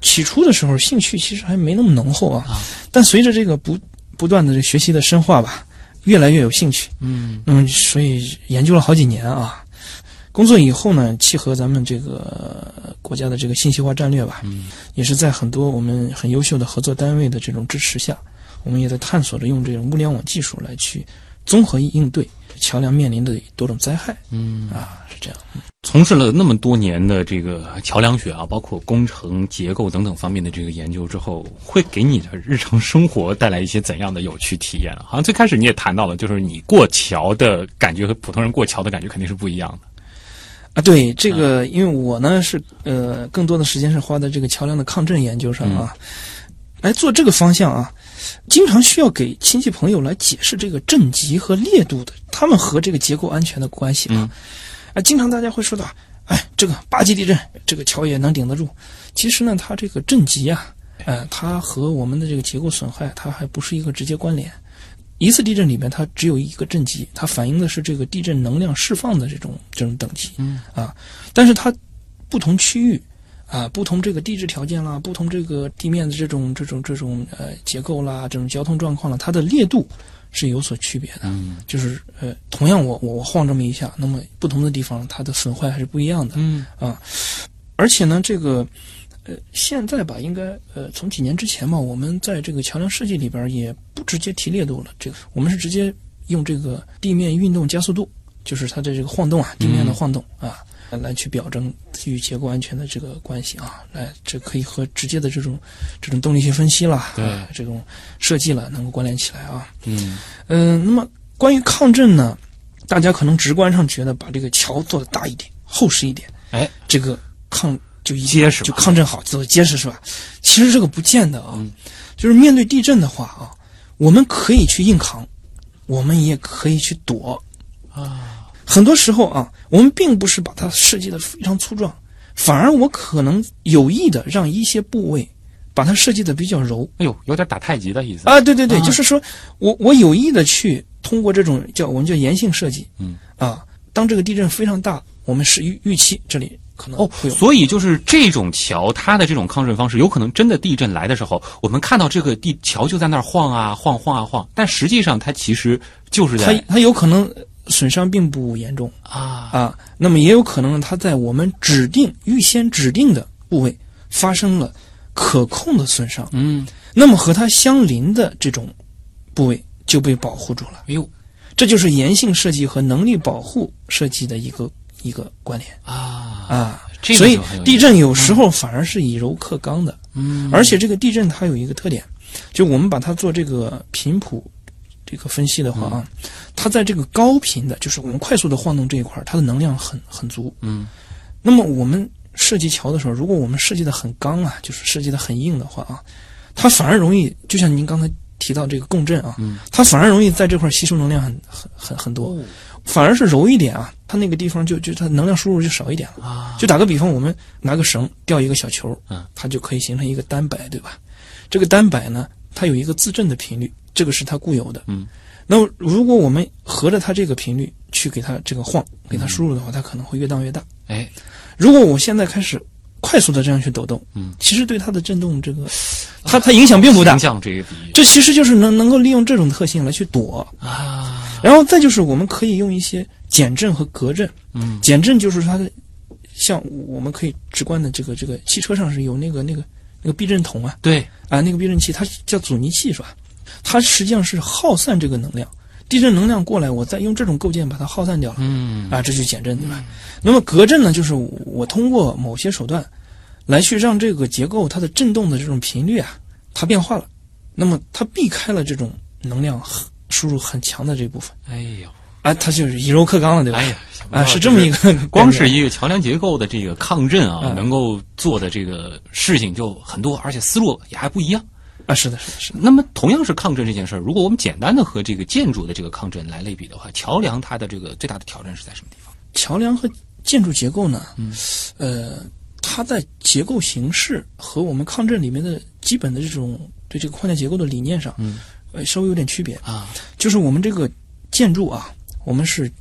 起初的时候，兴趣其实还没那么浓厚啊，啊但随着这个不不断的这学习的深化吧，越来越有兴趣。嗯那么所以研究了好几年啊。工作以后呢，契合咱们这个呃国家的这个信息化战略吧，嗯也是在很多我们很优秀的合作单位的这种支持下，我们也在探索着用这种物联网技术来去综合应对桥梁面临的多种灾害嗯，啊，是这样。从事了那么多年的这个桥梁学啊，包括工程结构等等方面的这个研究之后，会给你的日常生活带来一些怎样的有趣体验？好像最开始你也谈到了，就是你过桥的感觉和普通人过桥的感觉肯定是不一样的。啊，对这个，因为我呢是呃，更多的时间是花在这个桥梁的抗震研究上啊，来做这个方向啊，经常需要给亲戚朋友来解释这个震级和烈度的，他们和这个结构安全的关系啊。啊，经常大家会说到，哎，这个八级地震，这个桥也能顶得住。其实呢，它这个震级啊，呃，它和我们的这个结构损害，它还不是一个直接关联。一次地震里面，它只有一个震级，它反映的是这个地震能量释放的这种这种等级。嗯啊，但是它不同区域啊，不同这个地质条件啦，不同这个地面的这种这种这种呃结构啦，这种交通状况啦，它的烈度是有所区别的。嗯就是呃，同样我我我晃这么一下，那么不同的地方它的损坏还是不一样的。嗯啊，而且呢，这个呃，现在吧，应该呃，从几年之前嘛，我们在这个桥梁设计里边也不直接提烈度了，这个我们是直接用这个地面运动加速度，就是它的这个晃动啊，地面的晃动、啊，来去表征与结构安全的这个关系啊，来这可以和直接的这种这种动力学分析啦，对啊，这种设计了能够关联起来啊。嗯嗯，那么关于抗震呢，大家可能直观上觉得把这个桥做的大一点、厚实一点，哎，这个抗就一结实就抗震好，做的结实是吧？其实这个不见得啊，嗯就是面对地震的话啊，我们可以去硬扛，我们也可以去躲。啊，很多时候啊，我们并不是把它设计的非常粗壮，反而我可能有意的让一些部位把它设计的比较柔，哎呦，有点打太极的意思。啊，对对对，啊。就是说我我有意的去通过这种叫我们叫延性设计，嗯。啊，当这个地震非常大，我们是预预期这里可能哦会，有、所以就是这种桥，它的这种抗震方式，有可能真的地震来的时候，我们看到这个地桥就在那儿晃啊晃晃啊晃，但实际上它其实就是它在它有可能损伤并不严重。啊。啊，那么也有可能它在我们指定预先指定的部位发生了可控的损伤，嗯，那么和它相邻的这种部位就被保护住了。哎呦。这就是延性设计和能力保护设计的一个一个关联。啊。啊。这个所以地震有时候反而是以柔克刚的，嗯。而且这个地震它有一个特点，就我们把它做这个频谱这个分析的话啊，它在这个高频的，就是我们快速的晃动这一块儿，它的能量很很足。嗯。那么我们设计桥的时候，如果我们设计的很刚啊，就是设计的很硬的话啊，它反而容易，就像您刚才提到这个共振啊，嗯。它反而容易在这块吸收能量很很很很多，反而是柔一点啊，它那个地方就就它能量输入就少一点了。啊。就打个比方，我们拿个绳吊一个小球，嗯，它就可以形成一个单摆，对吧？这个单摆呢，它有一个自振的频率，这个是它固有的。嗯，那么如果我们合着它这个频率去给它这个晃，给它输入的话，它可能会越荡越大。哎。如果我现在开始快速的这样去抖动，嗯，其实对它的震动这个，它它影响并不大。影响这个比喻。这其实就是能能够利用这种特性来去躲，啊。然后再就是我们可以用一些减震和隔震。嗯。减震就是它的，像我们可以直观的这个这个汽车上是有那个那个那个避震筒啊。对。啊那个避震器，它叫阻尼器是吧？它实际上是耗散这个能量，地震能量过来，我再用这种构件把它耗散掉了。嗯啊，这就减震，对吧？那么隔震呢，就是我通过某些手段来去让这个结构它的振动的这种频率啊，它变化了，那么它避开了这种能量输入很强的这部分。哎呦啊，它就是以柔克刚了，对吧？哎呀，啊，是这么一个，光是一个桥梁结构的这个抗震啊，嗯能够做的这个事情就很多，而且思路也还不一样。啊，是的，是的，是的。那么，同样是抗震这件事儿，如果我们简单的和这个建筑的这个抗震来类比的话，桥梁它的这个最大的挑战是在什么地方？桥梁和建筑结构呢，嗯，呃，它在结构形式和我们抗震里面的基本的这种对这个框架结构的理念上，嗯，呃，稍微有点区别。啊，就是我们这个建筑啊，我们是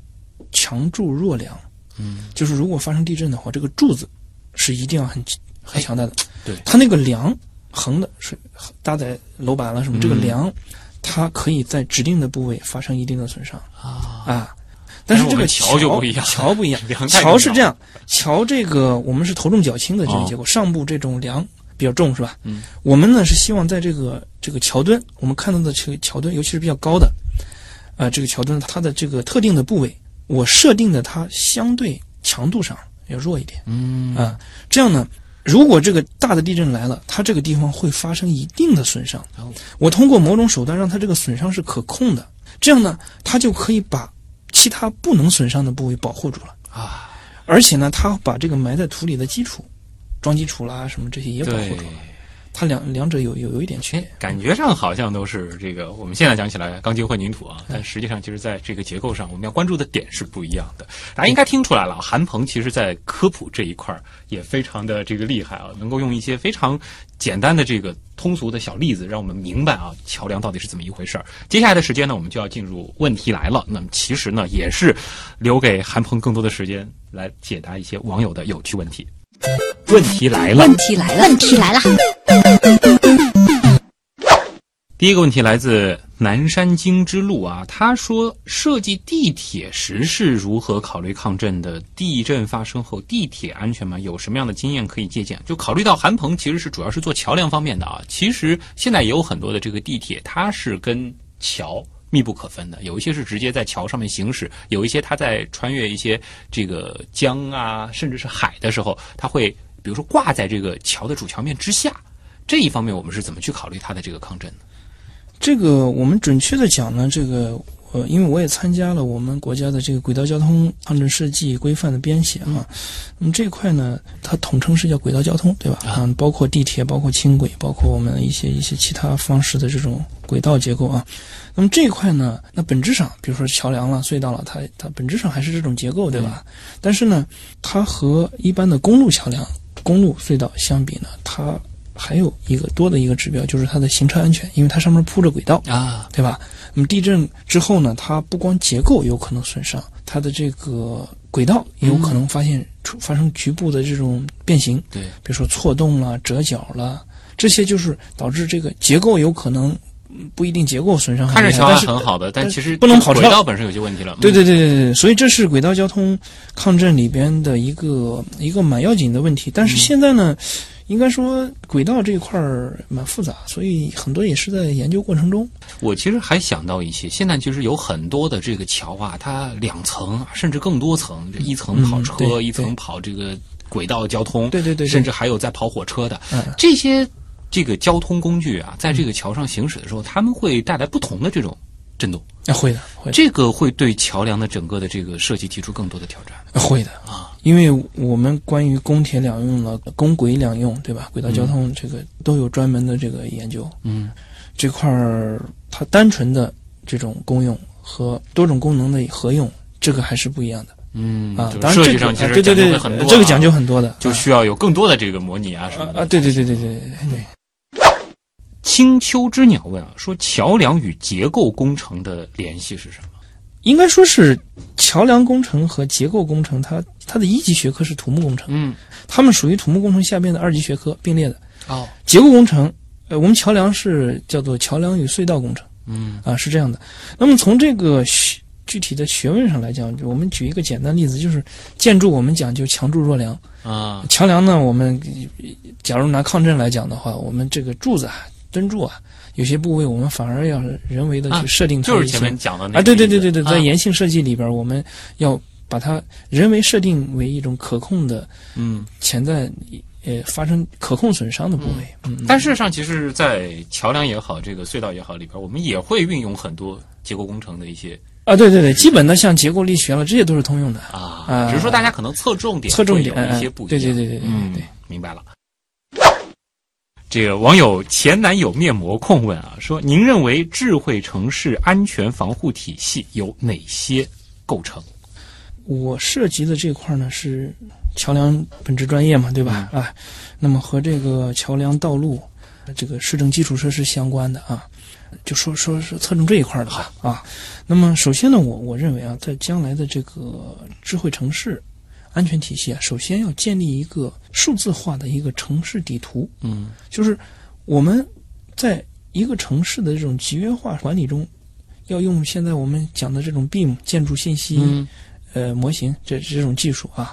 强柱弱梁，嗯，就是如果发生地震的话，这个柱子是一定要很很强大的。对它那个梁横的是搭载楼板了什么，这个嗯梁它可以在指定的部位发生一定的损伤啊，啊。但是这个桥就不一样桥不一样 桥是这样，桥这个我们是头重脚轻的这个哦结构，上部这种梁比较重是吧？嗯，我们呢是希望在这个这个桥墩，我们看到的这个桥墩，尤其是比较高的，啊、这个桥墩它的这个特定的部位，我设定的它相对强度上要弱一点嗯啊、这样呢，如果这个大的地震来了，它这个地方会发生一定的损伤哦，我通过某种手段让它这个损伤是可控的，这样呢，它就可以把其他不能损伤的部位保护住了。啊，而且呢，它把这个埋在土里的基础、桩基础啦什么这些也保护住了。它两两者有有有一点区哎别。，感觉上好像都是这个，我们现在讲起来钢筋混凝土啊，但实际上其实在这个结构上，我们要关注的点是不一样的。大家应该听出来了，韩鹏其实在科普这一块儿也非常的这个厉害啊，能够用一些非常简单的这个通俗的小例子，让我们明白啊桥梁到底是怎么一回事儿。接下来的时间呢，我们就要进入问题来了。那么其实呢，也是留给韩鹏更多的时间来解答一些网友的有趣问题。问题来了，问题来了，问题来了，第一个问题来自南山经之路啊，他说设计地铁时是如何考虑抗震的？地震发生后地铁安全吗？有什么样的经验可以借鉴？就考虑到韩鹏其实是主要是做桥梁方面的啊，其实现在也有很多的这个地铁，它是跟桥。密不可分的，有一些是直接在桥上面行驶，有一些它在穿越一些这个江啊，甚至是海的时候，它会比如说挂在这个桥的主桥面之下。这一方面，我们是怎么去考虑它的这个抗震的？这个我们准确的讲呢，这个呃，因为我也参加了我们国家的这个轨道交通抗震设计规范的编写嘛，那么这一块呢，它统称是叫轨道交通，对吧？啊嗯，包括地铁，包括轻轨，包括我们一些一些其他方式的这种轨道结构啊。那么这一块呢，那本质上，比如说桥梁了、隧道了，它它本质上还是这种结构，对吧？但是呢，它和一般的公路桥梁、公路隧道相比呢，它还有一个多的一个指标，就是它的行车安全，因为它上面铺着轨道，啊，对吧？那么地震之后呢，它不光结构有可能损伤，它的这个轨道也有可能发现出发生局部的这种变形，对，比如说错动了、折角了，这些就是导致这个结构有可能嗯不一定结构损伤很厉害，看着桥但是很好的，但但其实不能跑车轨道本身有些问题了。对对对对对对，所以这是轨道交通抗震里边的一个一个蛮要紧的问题。但是现在呢，应该说轨道这一块儿蛮复杂，所以很多也是在研究过程中。我其实还想到一些，现在其实有很多的这个桥啊，它两层啊甚至更多层，这一层跑车，嗯一层跑这个轨道交通，对对对对甚至还有在跑火车的。嗯这些这个交通工具啊，在这个桥上行驶的时候，他们会带来不同的这种震动，啊，会的，会的，这个会对桥梁的整个的这个设计提出更多的挑战会的。啊。因为我们关于公铁两用了，公轨两用，对吧？轨道交通这个都有专门的这个研究。嗯，这块儿它单纯的这种公用和多种功能的合用，这个还是不一样的嗯，啊就。是设计当然这个上其实讲究啊对对对很多啊，这个讲究很多的，啊就需要有更多的这个模拟啊什么的。啊啊，对对对对对对对。青丘之鸟问啊，说桥梁与结构工程的联系是什么？应该说是桥梁工程和结构工程，它它的一级学科是土木工程，嗯，它们属于土木工程下边的二级学科并列的。哦，结构工程，呃，我们桥梁是叫做桥梁与隧道工程。嗯。啊，是这样的。那么从这个学具体的学问上来讲，我们举一个简单例子，就是建筑我们讲究强柱弱梁，啊，桥梁呢，我们呃假如拿抗震来讲的话，我们这个柱子啊、墩柱啊，有些部位我们反而要人为的啊去设定就是前面讲的那个啊，对对对对对，在岩性设计里边，我们要把它人为设定为一种可控的嗯，潜在呃发生可控损伤的部位。嗯，嗯但事实上，其实，在桥梁也好，这个隧道也好里边，我们也会运用很多结构工程的一些啊，对对对，基本的像结构力学了，这些都是通用的。啊，啊只是说大家可能侧重点侧重点一些不一样。对对对对对嗯对，明白了。这个网友前男友面膜控问啊，说您认为智慧城市安全防护体系有哪些构成？我涉及的这块呢是桥梁本职专业嘛，对吧？啊，那么和这个桥梁、道路、这个市政基础设施相关的啊，就说说是侧重这一块的吧啊。那么首先呢，我我认为啊，在将来的这个智慧城市安全体系啊，首先要建立一个数字化的一个城市底图，嗯就是我们在一个城市的这种集约化管理中，要用现在我们讲的这种 BIM 建筑信息。嗯呃模型这这种技术啊，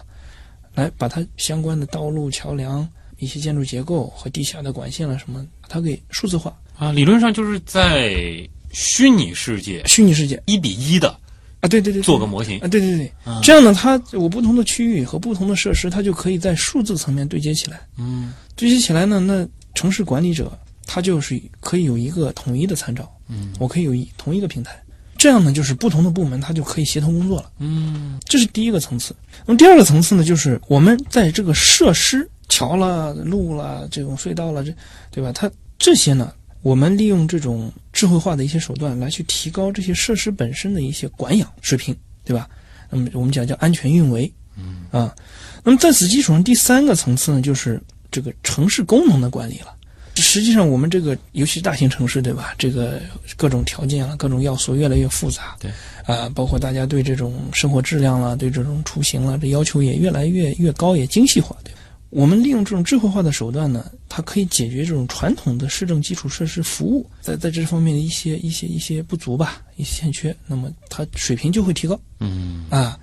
来把它相关的道路、桥梁、一些建筑结构和地下的管线了什么，把它给数字化。啊，理论上就是在虚拟世界虚拟世界一比一的啊，对对对，做个模型啊，对对对，啊这样呢，它我不同的区域和不同的设施，它就可以在数字层面对接起来。嗯对接起来呢，那城市管理者他就是可以有一个统一的参照，嗯我可以有一同一个平台。这样呢，就是不同的部门它就可以协同工作了。嗯这是第一个层次。那么第二个层次呢，就是我们在这个设施、桥了、路了、这种隧道了，这对吧？它这些呢，我们利用这种智慧化的一些手段来去提高这些设施本身的一些管养水平，对吧？那么我们讲叫安全运维，嗯啊。那么在此基础上，第三个层次呢，就是这个城市功能的管理了。实际上，我们这个尤其是大型城市，对吧？这个各种条件啊，各种要素越来越复杂。对。啊，包括大家对这种生活质量啦，对这种出行啦，这要求也越来越越高，也精细化。对。我们利用这种智慧化的手段呢，它可以解决这种传统的市政基础设施服务在在这方面的一些一些一些不足吧，一些欠缺，那么它水平就会提高。嗯啊，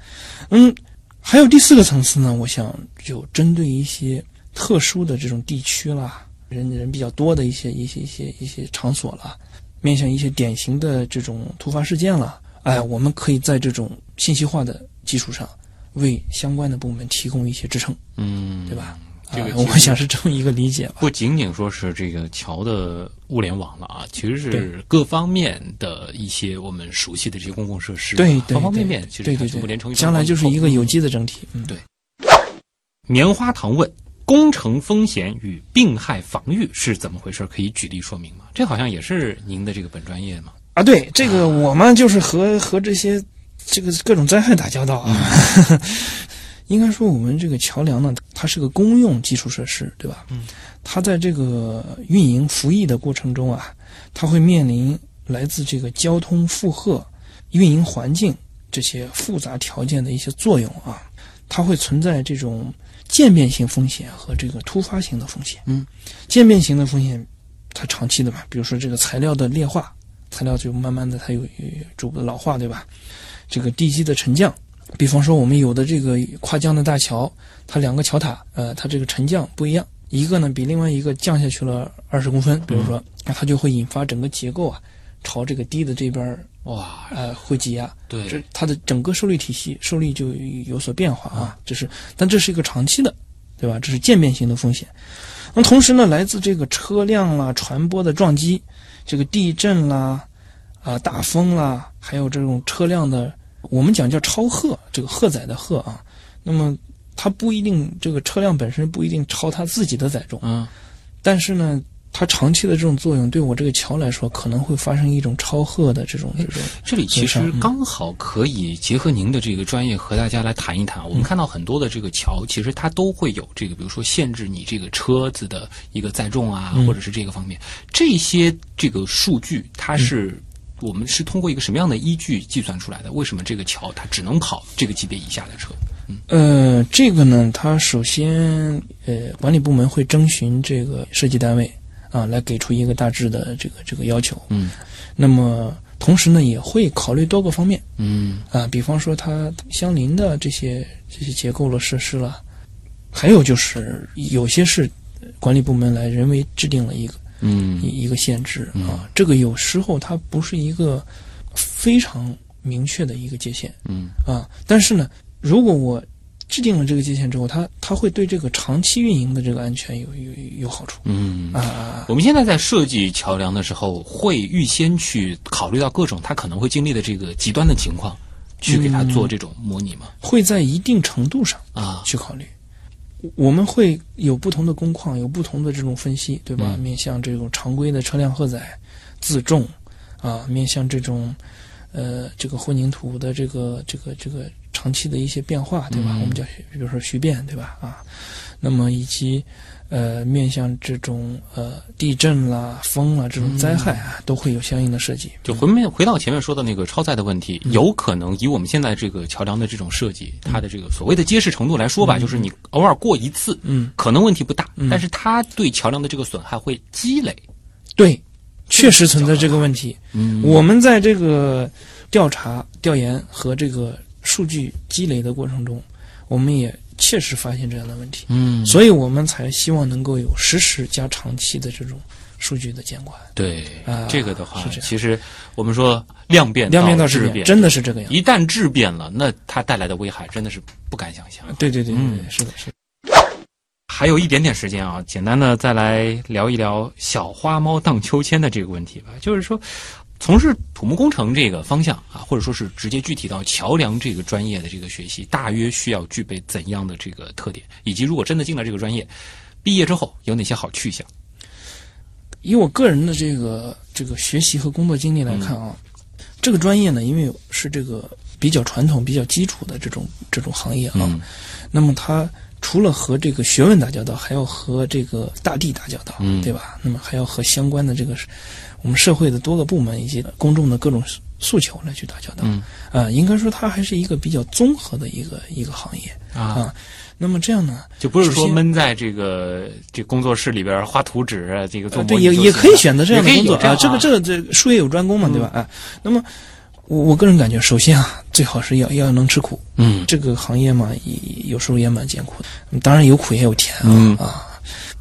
嗯，还有第四个层次呢，我想就针对一些特殊的这种地区啦，人人比较多的一些一些一些一些场所啦，面向一些典型的这种突发事件啦，哎，我们可以在这种信息化的基础上，为相关的部门提供一些支撑，嗯，对吧？这个啊我想是这么一个理解吧。不仅仅说是这个桥的物联网了啊，其实是各方面的一些我们熟悉的这些公共设施啊，对对，方方面面其实它对对对，全部连成一将来就是一个有机的整体。嗯，对棉花糖问：工程风险与病害防御是怎么回事？可以举例说明吗？这好像也是您的这个本专业嘛？啊，对，这个我们就是和和这些这个各种灾害打交道啊。应该说，我们这个桥梁呢，它是个公用基础设施，对吧？嗯。它在这个运营服役的过程中啊，它会面临来自这个交通负荷、运营环境这些复杂条件的一些作用啊，它会存在这种渐变性风险和这个突发性的风险。嗯，渐变型的风险，它长期的嘛，比如说这个材料的劣化，材料就慢慢的它有有逐步的老化，对吧？这个地基的沉降，比方说我们有的这个跨江的大桥，它两个桥塔，呃，它这个沉降不一样，一个呢比另外一个降下去了二十公分，比如说，那它就会引发整个结构啊朝这个低的这边哇，呃会挤压，对，这它的整个受力体系受力就有所变化啊，这是，但这是一个长期的，对吧？这是渐变型的风险。那同时呢，来自这个车辆啦、传播的撞击，这个地震啦、啊大风啦，还有这种车辆的，我们讲叫超荷，这个荷载的荷啊，那么它不一定这个车辆本身不一定超它自己的载重，啊但是呢。它长期的这种作用，对我这个桥来说，可能会发生一种超荷的这种这种这里其实刚好可以结合您的这个专业和大家来谈一谈。我们看到很多的这个桥，其实它都会有这个，比如说限制你这个车子的一个载重啊，嗯或者是这个方面，这些这个数据它是。嗯我们是通过一个什么样的依据计算出来的？为什么这个桥它只能跑这个级别以下的车？嗯呃，这个呢，它首先呃，管理部门会征询这个设计单位啊，来给出一个大致的这个这个要求。嗯那么同时呢，也会考虑多个方面嗯啊，比方说它相邻的这些这些结构了设施了，还有就是有些是管理部门来人为制定了一个嗯一一个限制嗯啊，这个有时候它不是一个非常明确的一个界限。嗯啊，但是呢，如果我制定了这个界限之后，它它会对这个长期运营的这个安全有有有好处嗯啊。啊！我们现在在设计桥梁的时候，会预先去考虑到各种它可能会经历的这个极端的情况，去给它做这种模拟吗？会在一定程度上啊，去考虑。我们会有不同的工况，有不同的这种分析，对吧？嗯面向这种常规的车辆荷载、自重啊，面向这种呃这个混凝土的这个这个这个长期的一些变化，对吧？嗯我们叫比如说徐变，对吧？啊，那么以及呃面向这种呃地震啦、风啦这种灾害啊，都会有相应的设计。就回面回到前面说的那个超载的问题，有可能以我们现在这个桥梁的这种设计，它的这个所谓的结实程度来说吧，就是你偶尔过一次，嗯，可能问题不大，嗯但是它对桥梁的这个损害会积累。对，确实存在这个问题。嗯我们在这个调查、调研和这个数据积累的过程中，我们也切实发现这样的问题，嗯，所以我们才希望能够有实时加长期的这种数据的监管。对啊这个的话是这，样其实我们说量变量变到质变，质真的是这个样子。一旦质变了，那它带来的危害真的是不敢想象。对对对对嗯，是的，是的。还有一点点时间啊，简单的再来聊一聊小花猫荡秋千的这个问题吧。就是说，从事土木工程这个方向啊，或者说是直接具体到桥梁这个专业的这个学习，大约需要具备怎样的这个特点？以及如果真的进了这个专业，毕业之后有哪些好去向？以我个人的这个这个学习和工作经历来看啊，这个专业呢，因为是这个比较传统、比较基础的这种这种行业啊，嗯那么它除了和这个学问打交道，还要和这个大地打交道，嗯对吧？那么还要和相关的这个我们社会的多个部门以及公众的各种诉求来去打交道。嗯啊、应该说它还是一个比较综合的一个一个行业啊，啊。那么这样呢，就不是说闷在这个这工作室里边画图纸啊，这个做呃对，也也可以选择这样的工作啊。这个这个这术业有专攻嘛，对吧？啊，那么我我个人感觉，首先啊，最好是要要能吃苦。嗯这个行业嘛，也有时候也蛮艰苦的，当然有苦也有甜啊、嗯啊。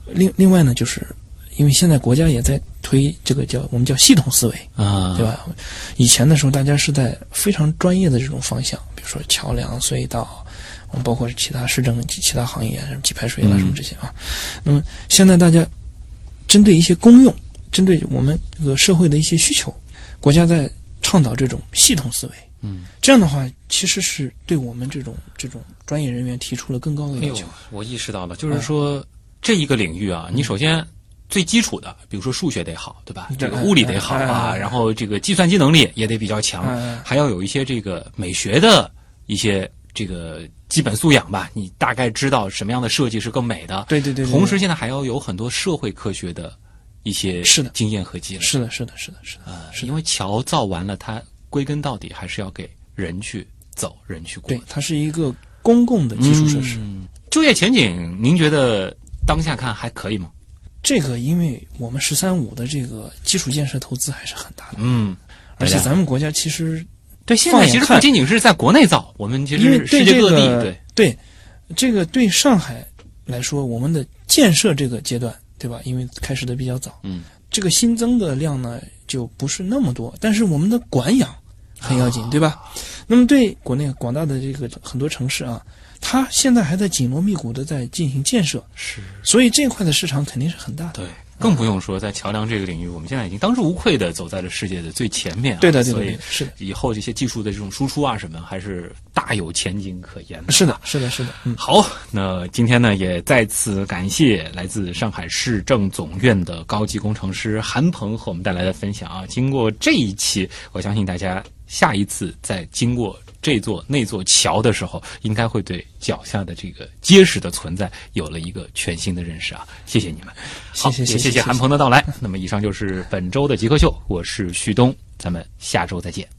另另外呢，就是因为现在国家也在推这个叫我们叫系统思维，啊，对？吧？以前的时候，大家是在非常专业的这种方向，比如说桥梁、隧道，我们包括其他市政、其其他行业，什么给排水啦、嗯什么这些啊。那么现在大家针对一些公用，针对我们这个社会的一些需求，国家在倡导这种系统思维。嗯，这样的话，其实是对我们这种这种专业人员提出了更高的要求。，我意识到了，就是说、这一个领域啊，你首先最基础的，比如说数学得好，对吧？这个物理得好啊，然后这个计算机能力也得比较强，还要有一些这个美学的一些这个基本素养吧，你大概知道什么样的设计是更美的。对对对对同时现在还要有很多社会科学的一些是的经验和积累。是的，是的，是的，是的。是，因为桥造完了，它归根到底还是要给人去走，人去过对。，它是一个公共的基础设施。嗯就业前景，您觉得当下看还可以吗？这个，因为我们“十三五”的这个基础建设投资还是很大的，嗯，而且咱们国家其实对现在其实不仅仅是在国内造，我们其因为实世界对这个各地对对这个对上海来说，我们的建设这个阶段，对吧？因为开始的比较早，嗯，这个新增的量呢就不是那么多，但是我们的管养很要紧，啊对吧？那么对国内广大的这个很多城市啊，它现在还在紧锣密鼓的在进行建设，是所以这块的市场肯定是很大的。对。更不用说，在桥梁这个领域，我们现在已经当之无愧的走在了世界的最前面、啊。对的，对的，所以，是的，以后这些技术的这种输出啊什么，还是大有前景可言的。是的，是的，是的，嗯。好，那今天呢，也再次感谢来自上海市政总院的高级工程师韩鹏和我们带来的分享啊。经过这一期，我相信大家下一次再经过这座那座桥的时候，应该会对脚下的这个结实的存在有了一个全新的认识啊。谢谢你们，好谢谢谢谢也谢谢韩鹏的到来。那么，以上就是本周的极客秀，我是旭东，咱们下周再见。